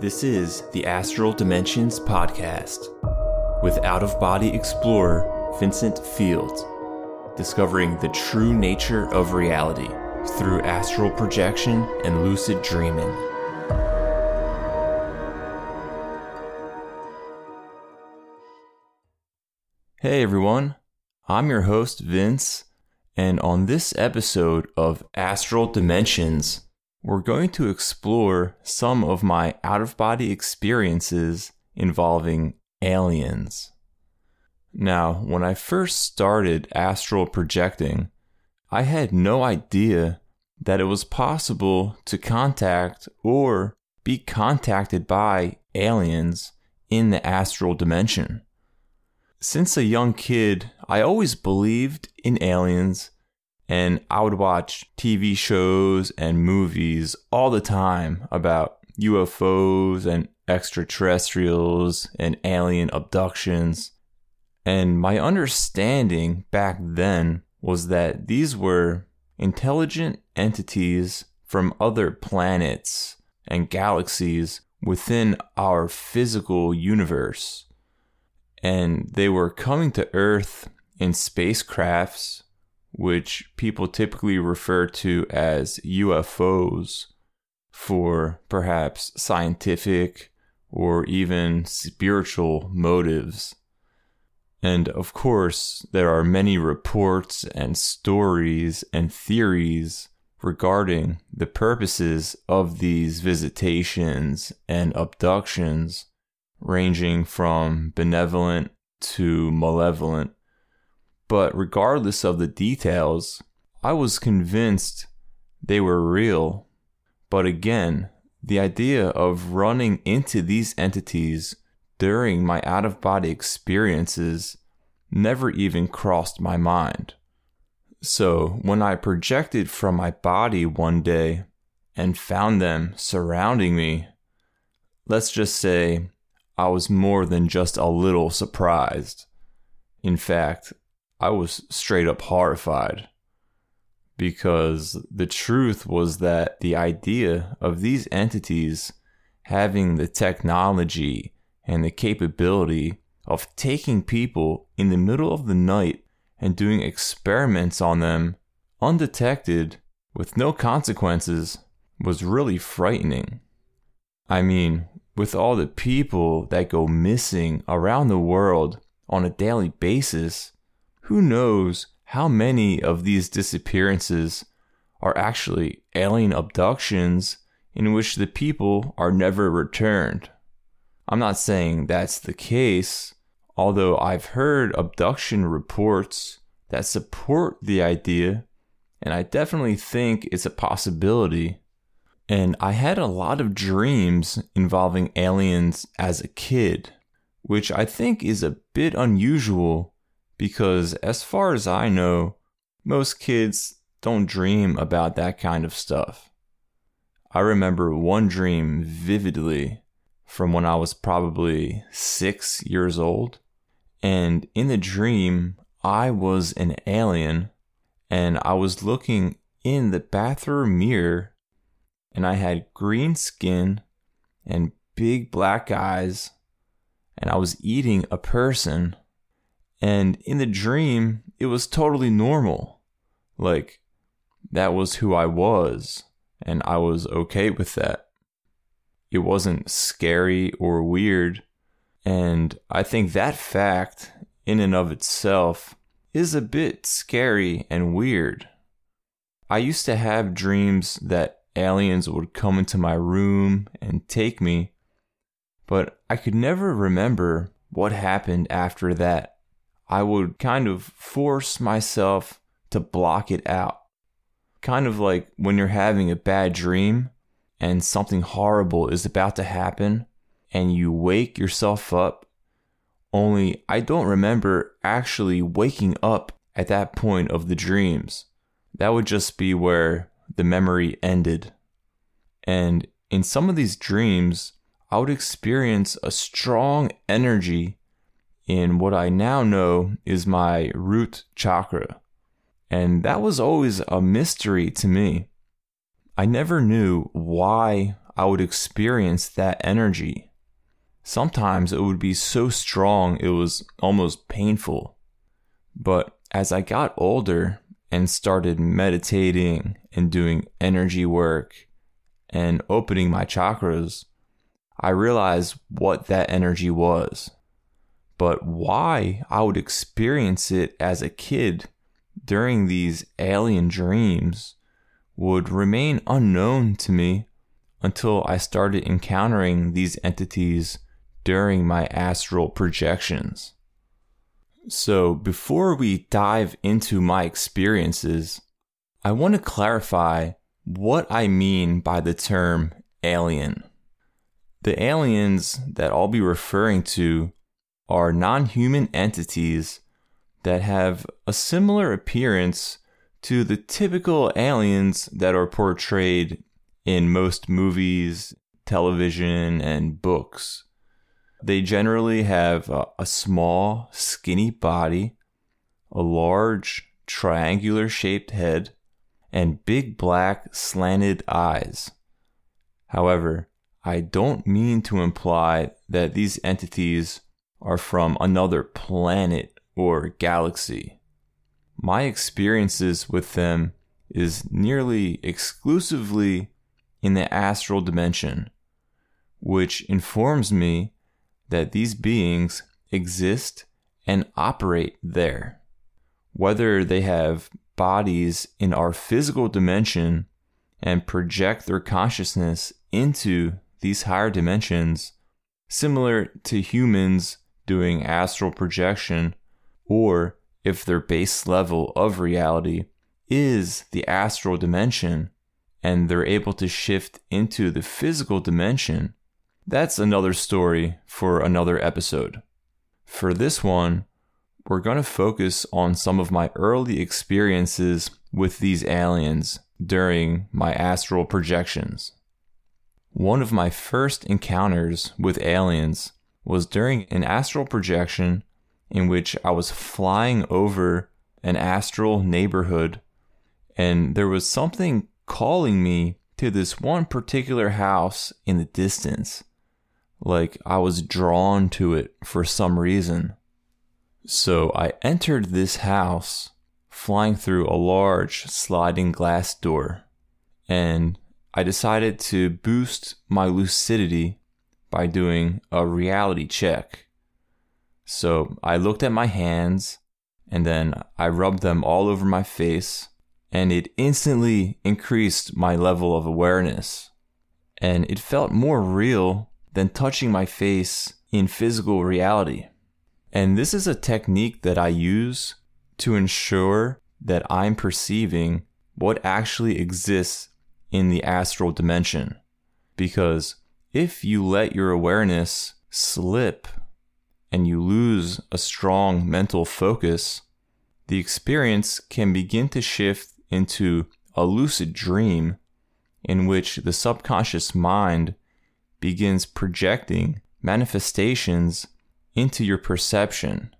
This is the Astral Dimensions Podcast with out of body explorer Vincent Field, discovering the true nature of reality through astral projection and lucid dreaming. Hey everyone, I'm your host Vince, and on this episode of Astral Dimensions, we're going to explore some of my out of body experiences involving aliens. Now, when I first started astral projecting, I had no idea that it was possible to contact or be contacted by aliens in the astral dimension. Since a young kid, I always believed in aliens and I would watch TV shows and movies all the time about UFOs and extraterrestrials and alien abductions. And my understanding back then was that these were intelligent entities from other planets and galaxies within our physical universe. And they were coming to Earth in spacecrafts which people typically refer to as UFOs for perhaps scientific or even spiritual motives. And of course, there are many reports and stories and theories regarding the purposes of these visitations and abductions, ranging from benevolent to malevolent. But regardless of the details, I was convinced they were real. But again, the idea of running into these entities during my out of body experiences never even crossed my mind. So when I projected from my body one day and found them surrounding me, let's just say I was more than just a little surprised. In fact, I was straight up horrified because the truth was that the idea of these entities having the technology and the capability of taking people in the middle of the night and doing experiments on them undetected with no consequences was really frightening. I mean, with all the people that go missing around the world on a daily basis, who knows how many of these disappearances are actually alien abductions in which the people are never returned. I'm not saying that's the case, although I've heard abduction reports that support the idea, and I definitely think it's a possibility. And I had a lot of dreams involving aliens as a kid, which I think is a bit unusual because as far as I know, most kids don't dream about that kind of stuff. I remember one dream vividly from when I was probably six years old. And in the dream, I was an alien and I was looking in the bathroom mirror and I had green skin and big black eyes and I was eating a person and in the dream, it was totally normal. Like, that was who I was, and I was okay with that. It wasn't scary or weird. And I think that fact, in and of itself, is a bit scary and weird. I used to have dreams that aliens would come into my room and take me, but I could never remember what happened after that. I would kind of force myself to block it out. Kind of like when you're having a bad dream and something horrible is about to happen and you wake yourself up. Only I don't remember actually waking up at that point of the dreams. That would just be where the memory ended. And in some of these dreams, I would experience a strong energy in what I now know is my root chakra. And that was always a mystery to me. I never knew why I would experience that energy. Sometimes it would be so strong it was almost painful. But as I got older and started meditating and doing energy work and opening my chakras, I realized what that energy was. But why I would experience it as a kid during these alien dreams would remain unknown to me until I started encountering these entities during my astral projections. So, before we dive into my experiences, I want to clarify what I mean by the term alien. The aliens that I'll be referring to are non human entities that have a similar appearance to the typical aliens that are portrayed in most movies, television, and books. They generally have a, a small, skinny body, a large, triangular shaped head, and big black slanted eyes. However, I don't mean to imply that these entities are from another planet or galaxy. My experiences with them is nearly exclusively in the astral dimension, which informs me that these beings exist and operate there. Whether they have bodies in our physical dimension and project their consciousness into these higher dimensions, similar to humans doing astral projection, or if their base level of reality is the astral dimension and they're able to shift into the physical dimension, that's another story for another episode. For this one, we're going to focus on some of my early experiences with these aliens during my astral projections. One of my first encounters with aliens was during an astral projection in which I was flying over an astral neighborhood and there was something calling me to this one particular house in the distance. Like I was drawn to it for some reason. So I entered this house flying through a large sliding glass door, and I decided to boost my lucidity by doing a reality check. So I looked at my hands and then I rubbed them all over my face, and it instantly increased my level of awareness. And it felt more real than touching my face in physical reality. And this is a technique that I use to ensure that I'm perceiving what actually exists in the astral dimension. Because if you let your awareness slip and you lose a strong mental focus, the experience can begin to shift into a lucid dream in which the subconscious mind begins projecting manifestations into your perception.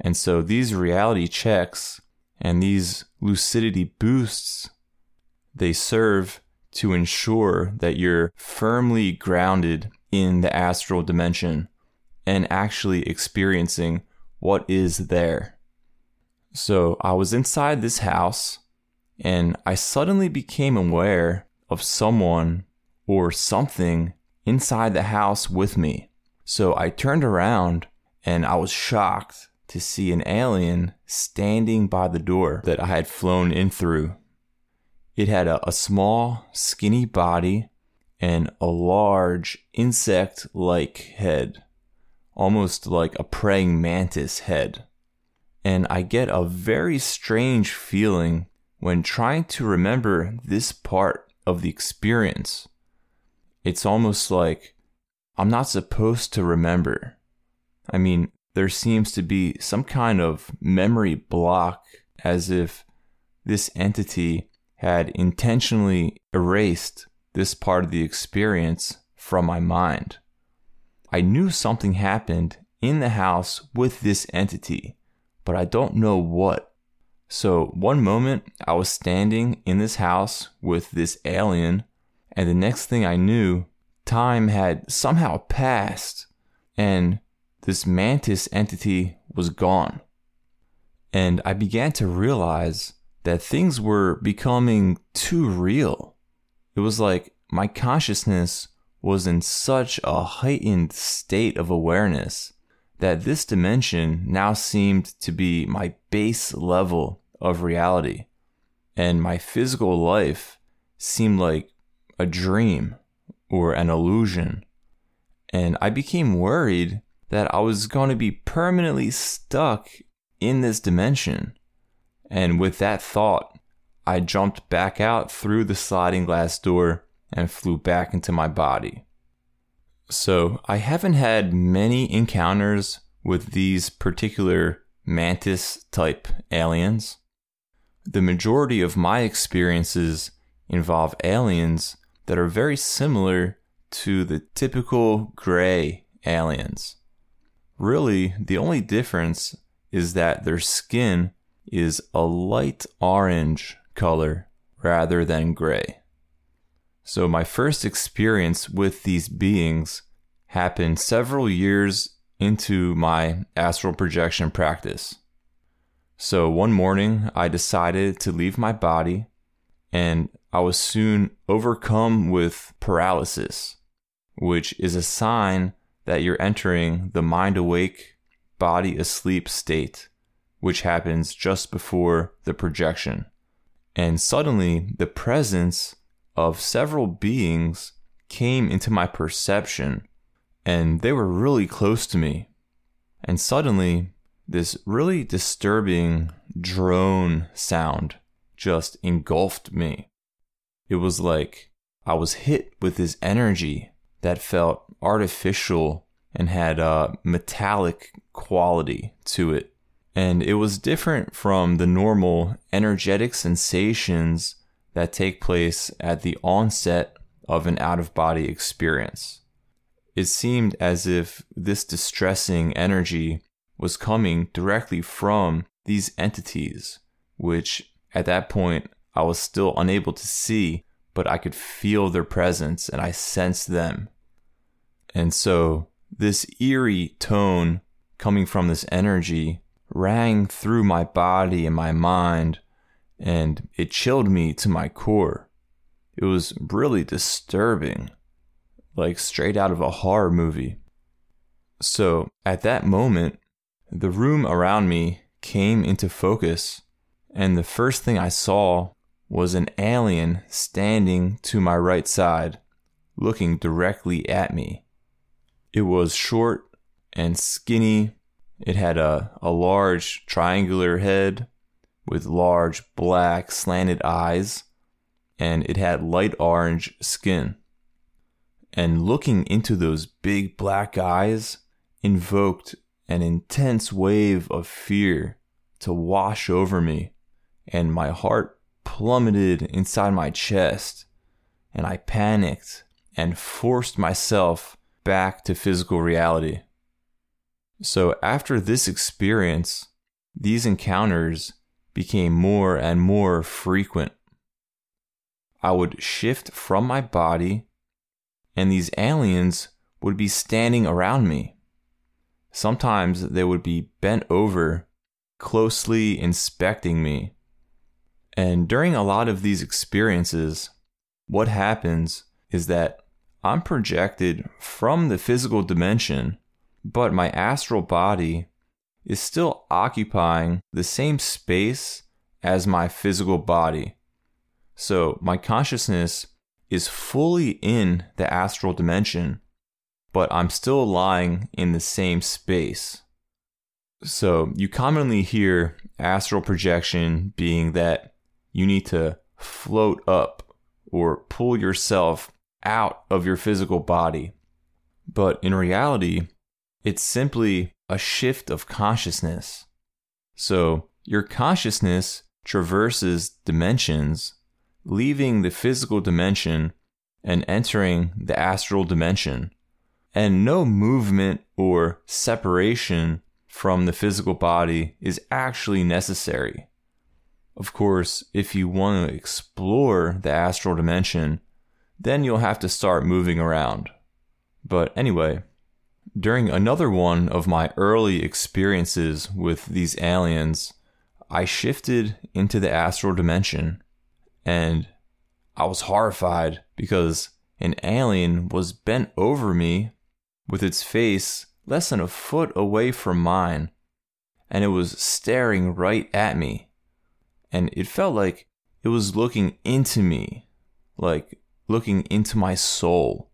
And so these reality checks and these lucidity boosts, they serve to ensure that you're firmly grounded in the astral dimension and actually experiencing what is there. So I was inside this house and I suddenly became aware of someone or something inside the house with me. So I turned around and I was shocked to see an alien standing by the door that I had flown in through. It had a, a small, skinny body and a large insect like head almost like a praying mantis head. And I get a very strange feeling when trying to remember this part of the experience. It's almost like I'm not supposed to remember. I mean, there seems to be some kind of memory block as if this entity had intentionally erased this part of the experience from my mind. I knew something happened in the house with this entity, but I don't know what. So, one moment I was standing in this house with this alien, And the next thing I knew, time had somehow passed and this mantis entity was gone. And I began to realize that things were becoming too real. It was like my consciousness was in such a heightened state of awareness that this dimension now seemed to be my base level of reality. And my physical life seemed like a dream or an illusion. And I became worried that I was going to be permanently stuck in this dimension. And with that thought, I jumped back out through the sliding glass door and flew back into my body. So, I haven't had many encounters with these particular mantis type aliens. The majority of my experiences involve aliens that are very similar to the typical gray aliens. Really, the only difference is that their skin is a light orange color rather than gray. So, my first experience with these beings happened several years into my astral projection practice. So, one morning, I decided to leave my body, and I was soon overcome with paralysis, which is a sign that you're entering the mind awake, body asleep state, which happens just before the projection. And suddenly, the presence of several beings came into my perception, and they were really close to me. And suddenly, this really disturbing drone sound just engulfed me. It was like I was hit with this energy that felt artificial and had a metallic quality to it. And it was different from the normal energetic sensations that take place at the onset of an out of body experience. It seemed as if this distressing energy was coming directly from these entities, which at that point I was still unable to see, but I could feel their presence and I sensed them. And so this eerie tone coming from this energy rang through my body and my mind and it chilled me to my core. It was really disturbing, like straight out of a horror movie. So at that moment, the room around me came into focus, and the first thing I saw was an alien standing to my right side, looking directly at me. It was short and skinny. It had a, a large triangular head with large black slanted eyes, and it had light orange skin. And looking into those big black eyes invoked an intense wave of fear to wash over me, and my heart plummeted inside my chest, and I panicked and forced myself back to physical reality. So, after this experience, these encounters became more and more frequent. I would shift from my body, and these aliens would be standing around me. Sometimes they would be bent over, closely inspecting me. And during a lot of these experiences, what happens is that I'm projected from the physical dimension, but my astral body is still occupying the same space as my physical body. So my consciousness is fully in the astral dimension, but I'm still lying in the same space. So you commonly hear astral projection being that you need to float up or pull yourself out of your physical body. But in reality, it's simply a shift of consciousness. So your consciousness traverses dimensions, leaving the physical dimension and entering the astral dimension. And no movement or separation from the physical body is actually necessary. Of course, if you want to explore the astral dimension, then you'll have to start moving around. But anyway, during another one of my early experiences with these aliens, I shifted into the astral dimension and I was horrified because an alien was bent over me with its face less than a foot away from mine and it was staring right at me. And it felt like it was looking into me, like looking into my soul.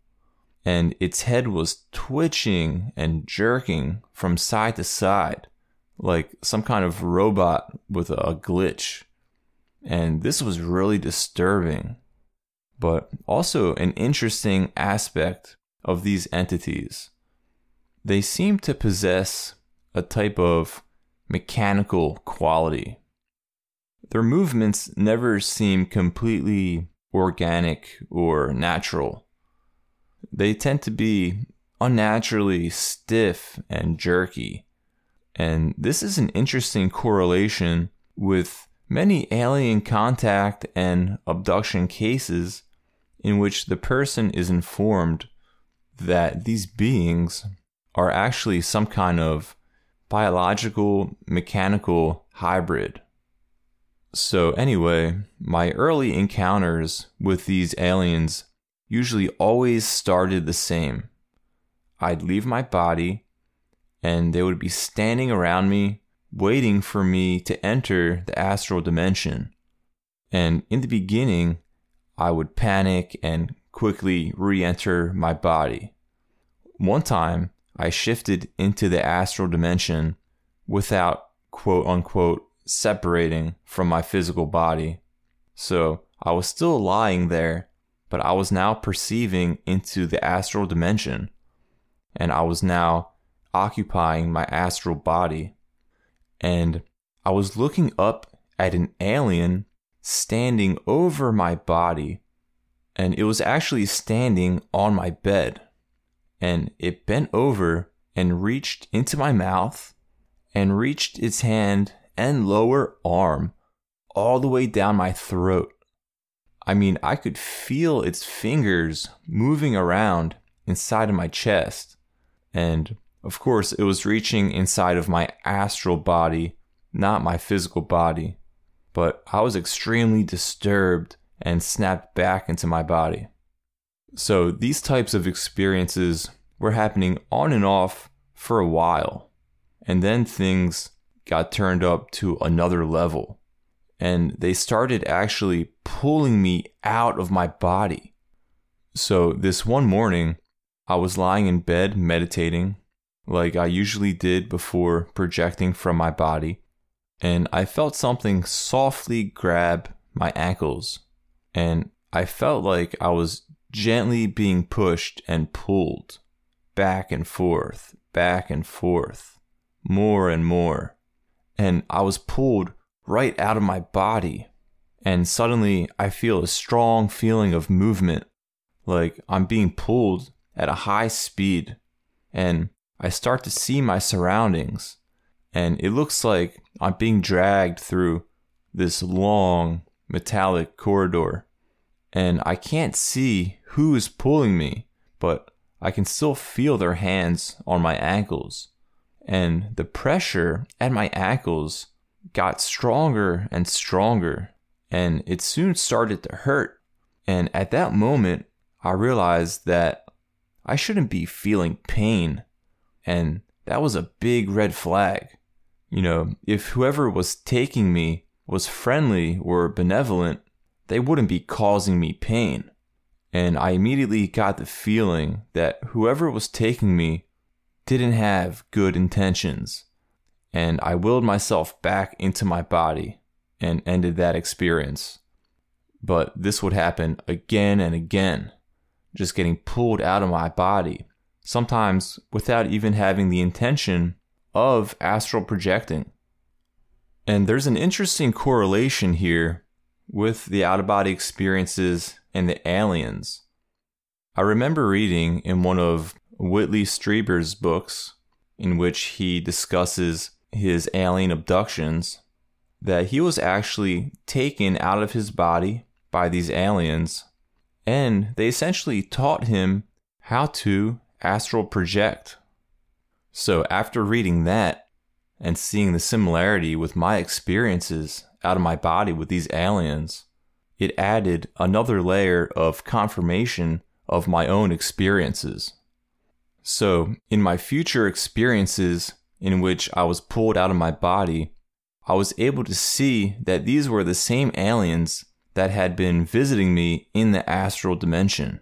And its head was twitching and jerking from side to side, like some kind of robot with a glitch. And this was really disturbing, but also an interesting aspect of these entities. They seem to possess a type of mechanical quality. Their movements never seem completely organic or natural. They tend to be unnaturally stiff and jerky. And this is an interesting correlation with many alien contact and abduction cases in which the person is informed that these beings are actually some kind of biological mechanical hybrid. So, anyway, my early encounters with these aliens usually always started the same. I'd leave my body, and they would be standing around me, waiting for me to enter the astral dimension. And in the beginning, I would panic and quickly re enter my body. One time, I shifted into the astral dimension without quote unquote separating from my physical body. So I was still lying there, but I was now perceiving into the astral dimension, and I was now occupying my astral body. And I was looking up at an alien standing over my body, and it was actually standing on my bed and it bent over and reached into my mouth and reached its hand and lower arm all the way down my throat. I mean, I could feel its fingers moving around inside of my chest. And of course, it was reaching inside of my astral body, not my physical body. But I was extremely disturbed and snapped back into my body. So these types of experiences were happening on and off for a while. And then things got turned up to another level. And they started actually pulling me out of my body. So this one morning, I was lying in bed meditating, like I usually did before projecting from my body, and I felt something softly grab my ankles. And I felt like I was gently being pushed and pulled back and forth, back and forth, more and more. And I was pulled right out of my body. And suddenly I feel a strong feeling of movement, like I'm being pulled at a high speed. And I start to see my surroundings. And it looks like I'm being dragged through this long metallic corridor and I can't see who is pulling me, but I can still feel their hands on my ankles. And the pressure at my ankles got stronger and stronger, and it soon started to hurt. And at that moment, I realized that I shouldn't be feeling pain. And that was a big red flag. You know, if whoever was taking me was friendly or benevolent, they wouldn't be causing me pain. And I immediately got the feeling that whoever was taking me didn't have good intentions. And I willed myself back into my body and ended that experience. But this would happen again and again, just getting pulled out of my body, sometimes without even having the intention of astral projecting. And there's an interesting correlation here with the out of body experiences and the aliens. I remember reading in one of Whitley Strieber's books, in which he discusses his alien abductions, that he was actually taken out of his body by these aliens and they essentially taught him how to astral project. So, after reading that and seeing the similarity with my experiences out of my body with these aliens, it added another layer of confirmation of my own experiences. So, in my future experiences in which I was pulled out of my body, I was able to see that these were the same aliens that had been visiting me in the astral dimension.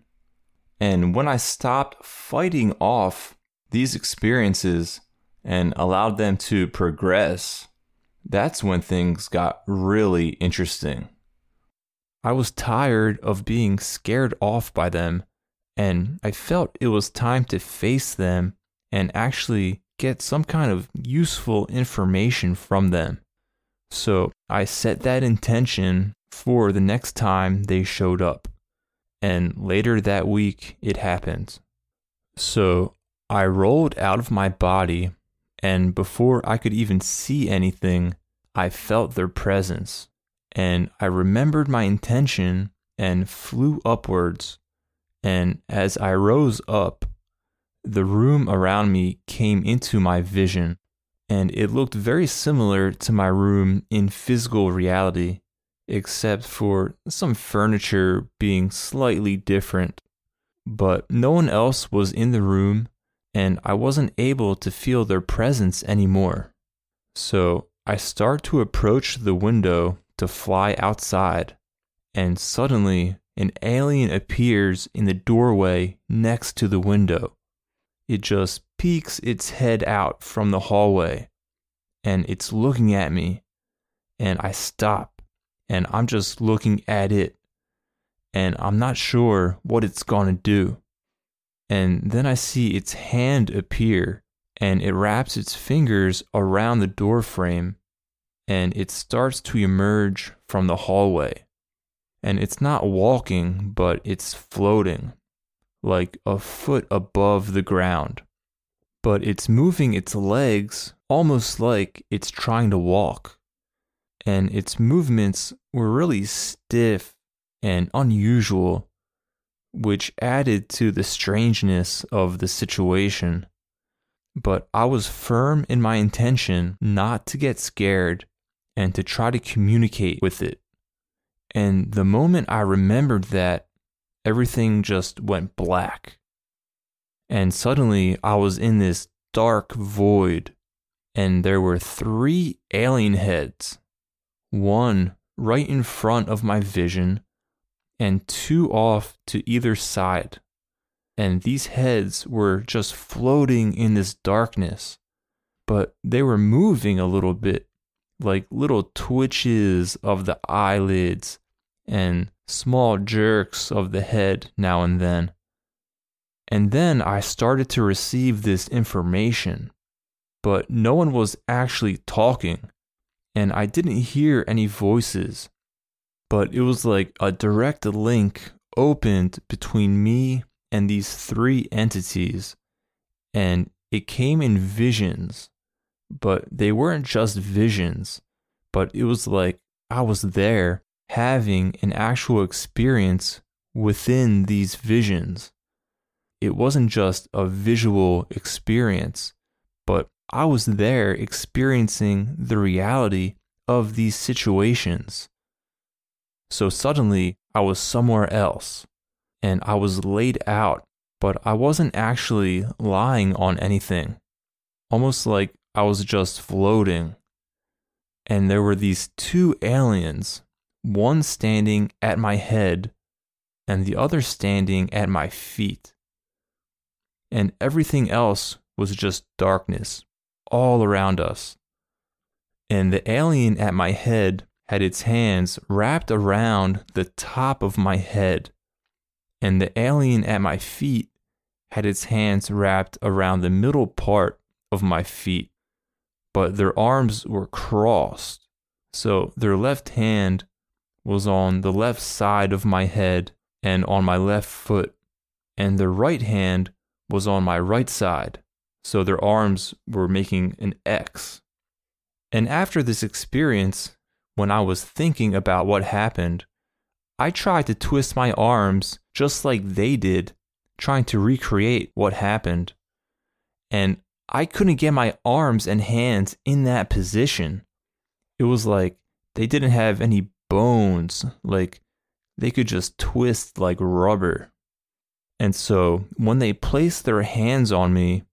And when I stopped fighting off these experiences and allowed them to progress, that's when things got really interesting. I was tired of being scared off by them, and I felt it was time to face them and actually get some kind of useful information from them. So I set that intention for the next time they showed up. And later that week, it happened. So I rolled out of my body, and before I could even see anything, I felt their presence and I remembered my intention and flew upwards. And as I rose up, the room around me came into my vision, and it looked very similar to my room in physical reality, except for some furniture being slightly different. But no one else was in the room, and I wasn't able to feel their presence anymore. So I start to approach the window to fly outside, and suddenly an alien appears in the doorway next to the window. It just peeks its head out from the hallway, and it's looking at me, and I stop, and I'm just looking at it, and I'm not sure what it's gonna do. And then I see its hand appear, and it wraps its fingers around the doorframe and it starts to emerge from the hallway. And it's not walking, but it's floating, like a foot above the ground. But it's moving its legs almost like it's trying to walk. And its movements were really stiff and unusual, which added to the strangeness of the situation. But I was firm in my intention not to get scared and to try to communicate with it. And the moment I remembered that, everything just went black. And suddenly I was in this dark void, and there were three alien heads one right in front of my vision, and two off to either side. And these heads were just floating in this darkness, but they were moving a little bit like little twitches of the eyelids and small jerks of the head now and then. And then I started to receive this information, but no one was actually talking, and I didn't hear any voices. But it was like a direct link opened between me and these three entities, and it came in visions but they weren't just visions, but it was like I was there having an actual experience within these visions. It wasn't just a visual experience, but I was there experiencing the reality of these situations. So suddenly I was somewhere else and I was laid out, but I wasn't actually lying on anything. Almost like I was just floating. And there were these two aliens, one standing at my head and the other standing at my feet. And everything else was just darkness all around us. And the alien at my head had its hands wrapped around the top of my head. And the alien at my feet had its hands wrapped around the middle part of my feet but their arms were crossed. So their left hand was on the left side of my head and on my left foot, and their right hand was on my right side. So their arms were making an X. And after this experience, when I was thinking about what happened, I tried to twist my arms just like they did, trying to recreate what happened. And I couldn't get my arms and hands in that position. It was like they didn't have any bones, like they could just twist like rubber. And so when they placed their hands on me,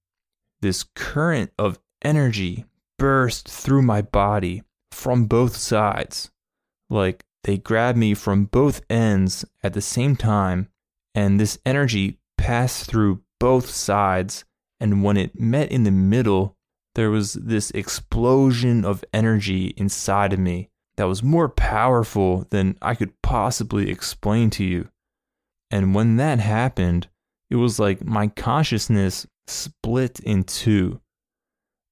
this current of energy burst through my body from both sides. Like they grabbed me from both ends at the same time, and this energy passed through both sides. And when it met in the middle, there was this explosion of energy inside of me that was more powerful than I could possibly explain to you. And when that happened, it was like my consciousness split in two.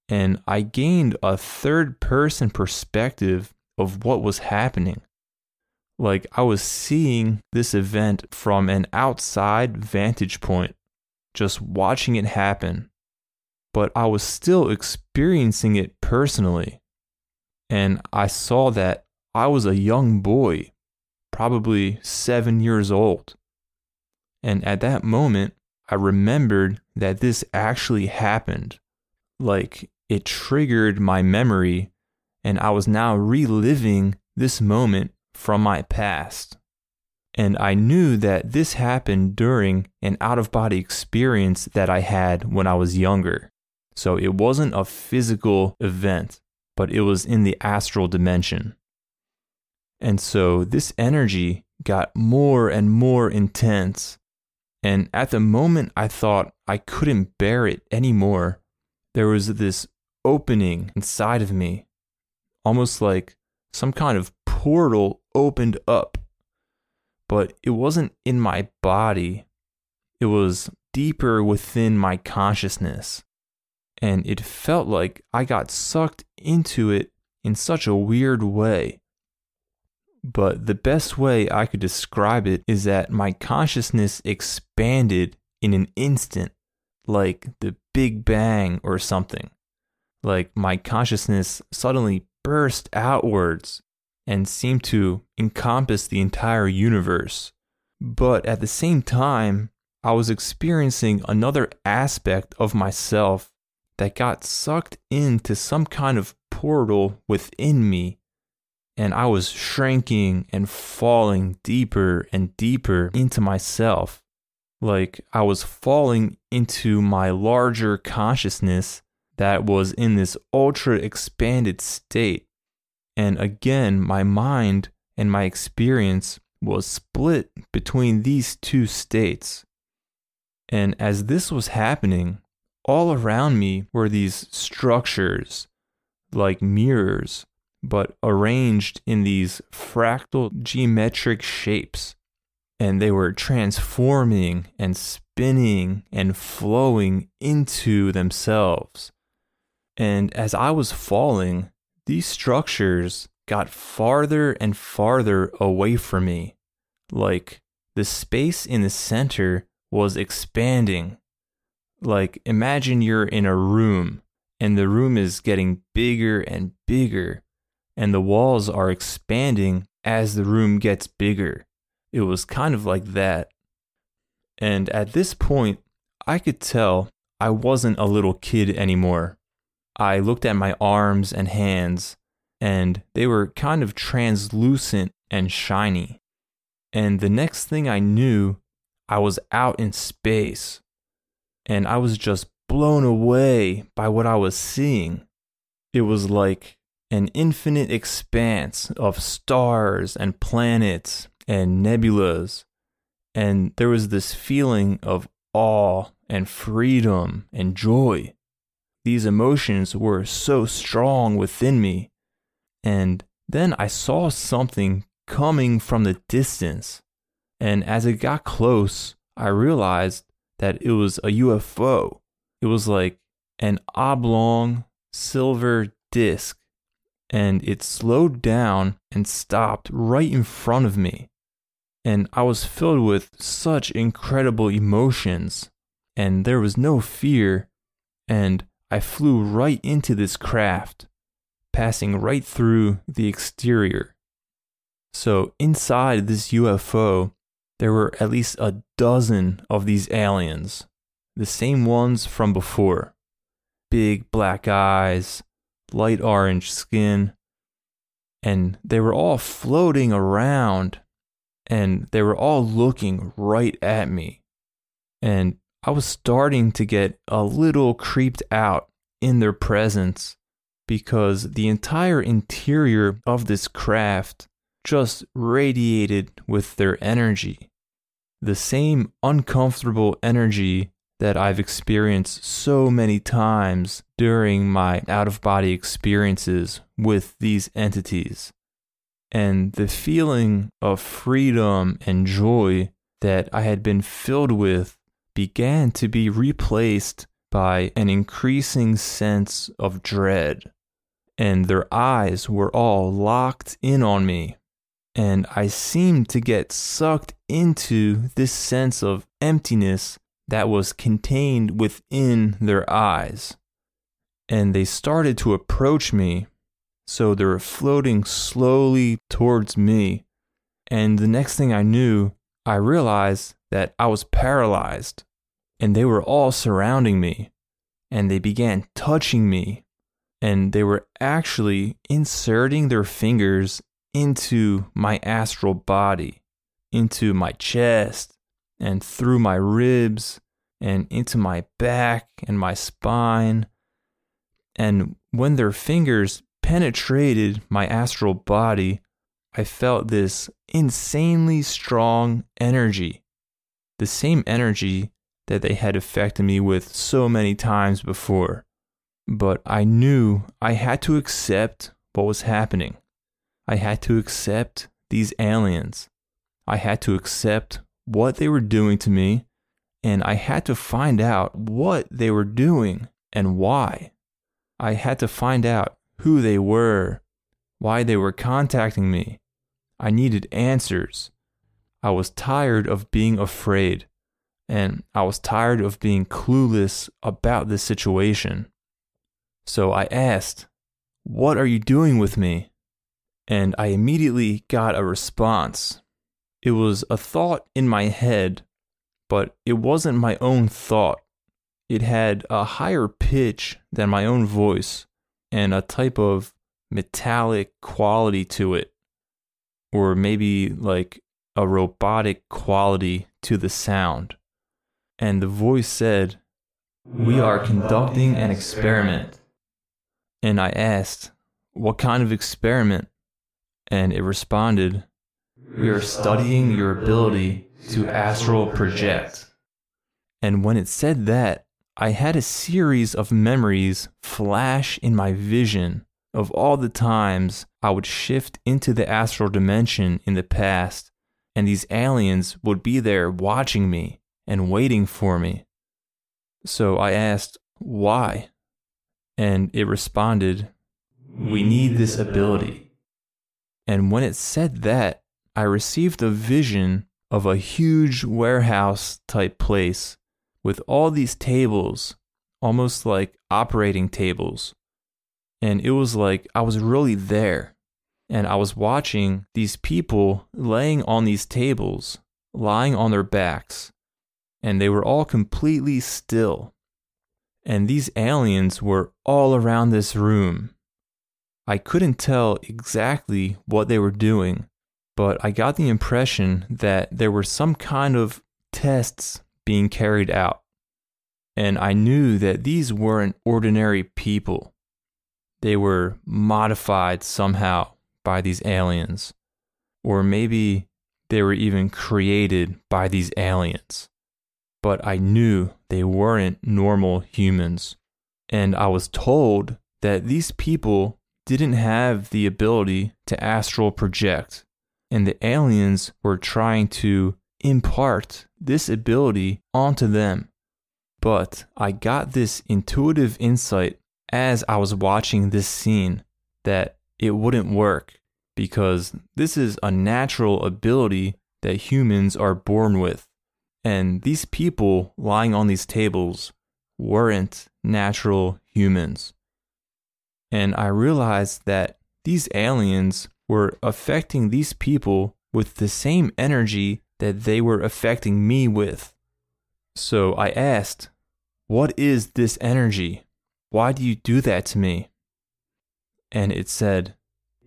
And I gained a third person perspective of what was happening. Like I was seeing this event from an outside vantage point, just watching it happen. But I was still experiencing it personally and I saw that I was a young boy, probably seven years old. And at that moment, I remembered that this actually happened. Like it triggered my memory, and I was now reliving this moment from my past. And I knew that this happened during an out of body experience that I had when I was younger. So it wasn't a physical event but it was in the astral dimension. And so this energy got more and more intense. And at the moment I thought I couldn't bear it anymore, there was this opening inside of me, almost like some kind of portal opened up. But it wasn't in my body, it was deeper within my consciousness and it felt like I got sucked into it in such a weird way. But the best way I could describe it is that my consciousness expanded in an instant, like the Big Bang or something. Like my consciousness suddenly burst outwards and seemed to encompass the entire universe. But at the same time, I was experiencing another aspect of myself that got sucked into some kind of portal within me. And I was shrinking and falling deeper and deeper into myself. Like I was falling into my larger consciousness that was in this ultra expanded state. And again, my mind and my experience was split between these two states. And as this was happening, all around me were these structures like mirrors, but arranged in these fractal geometric shapes. And they were transforming and spinning and flowing into themselves. And as I was falling, these structures got farther and farther away from me. Like the space in the center was expanding like, imagine you're in a room and the room is getting bigger and bigger, and the walls are expanding as the room gets bigger. It was kind of like that. And at this point, I could tell I wasn't a little kid anymore. I looked at my arms and hands, and they were kind of translucent and shiny. And the next thing I knew, I was out in space and I was just blown away by what I was seeing. It was like an infinite expanse of stars and planets and nebulas, and there was this feeling of awe and freedom and joy. These emotions were so strong within me. And then I saw something coming from the distance. And as it got close, I realized that it was a UFO. It was like an oblong silver disc, and it slowed down and stopped right in front of me. And I was filled with such incredible emotions, and there was no fear, and I flew right into this craft, passing right through the exterior. So, inside this UFO, there were at least a dozen of these aliens, the same ones from before big black eyes, light orange skin, and they were all floating around and they were all looking right at me. And I was starting to get a little creeped out in their presence because the entire interior of this craft just radiated with their energy. The same uncomfortable energy that I've experienced so many times during my out of body experiences with these entities. And the feeling of freedom and joy that I had been filled with began to be replaced by an increasing sense of dread. And their eyes were all locked in on me. And I seemed to get sucked into this sense of emptiness that was contained within their eyes. And they started to approach me. So they were floating slowly towards me. And the next thing I knew, I realized that I was paralyzed. And they were all surrounding me. And they began touching me. And they were actually inserting their fingers into my astral body, into my chest, and through my ribs and into my back and my spine. And when their fingers penetrated my astral body, I felt this insanely strong energy. The same energy that they had affected me with so many times before. But I knew I had to accept what was happening. I had to accept these aliens. I had to accept what they were doing to me, and I had to find out what they were doing and why. I had to find out who they were, why they were contacting me. I needed answers. I was tired of being afraid, and I was tired of being clueless about this situation. So I asked, What are you doing with me? And I immediately got a response. It was a thought in my head, but it wasn't my own thought. It had a higher pitch than my own voice and a type of metallic quality to it, or maybe like a robotic quality to the sound. And the voice said, We are conducting an experiment. And I asked, What kind of experiment? And it responded, we are studying your ability to astral project. And when it said that, I had a series of memories flash in my vision of all the times I would shift into the astral dimension in the past, and these aliens would be there watching me and waiting for me. So I asked, why? And it responded, We need this ability. And when it said that, I received a vision of a huge warehouse type place with all these tables, almost like operating tables. And it was like I was really there. And I was watching these people laying on these tables, lying on their backs. And they were all completely still. And these aliens were all around this room. I couldn't tell exactly what they were doing, but I got the impression that there were some kind of tests being carried out. And I knew that these weren't ordinary people. They were modified somehow by these aliens. Or maybe they were even created by these aliens. But I knew they weren't normal humans. And I was told that these people didn't have the ability to astral project and the aliens were trying to impart this ability onto them. But I got this intuitive insight as I was watching this scene that it wouldn't work because this is a natural ability that humans are born with. And these people lying on these tables weren't natural humans. And I realized that these aliens were affecting these people with the same energy that they were affecting me with. So I asked, What is this energy? Why do you do that to me? And it said,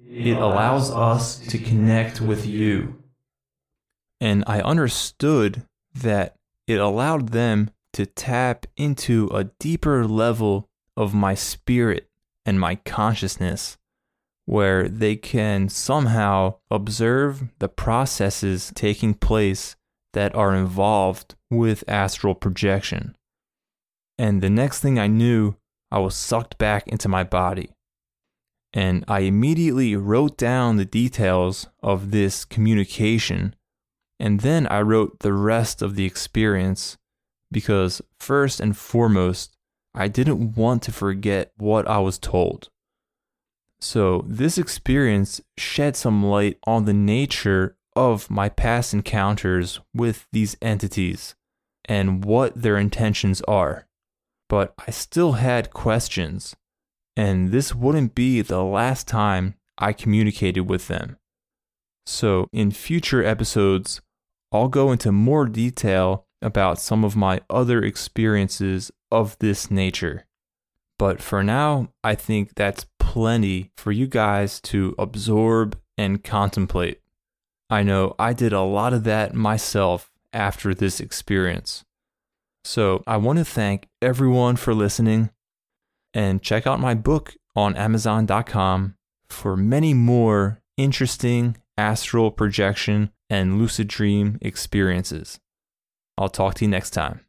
It allows us to connect with you. And I understood that it allowed them to tap into a deeper level of my spirit and my consciousness, where they can somehow observe the processes taking place that are involved with astral projection. And the next thing I knew, I was sucked back into my body. And I immediately wrote down the details of this communication. And then I wrote the rest of the experience because, first and foremost, I didn't want to forget what I was told. So, this experience shed some light on the nature of my past encounters with these entities and what their intentions are. But I still had questions, and this wouldn't be the last time I communicated with them. So, in future episodes, I'll go into more detail about some of my other experiences of this nature. But for now, I think that's plenty for you guys to absorb and contemplate. I know I did a lot of that myself after this experience. So I want to thank everyone for listening and check out my book on Amazon.com for many more interesting astral projection and lucid dream experiences. I'll talk to you next time.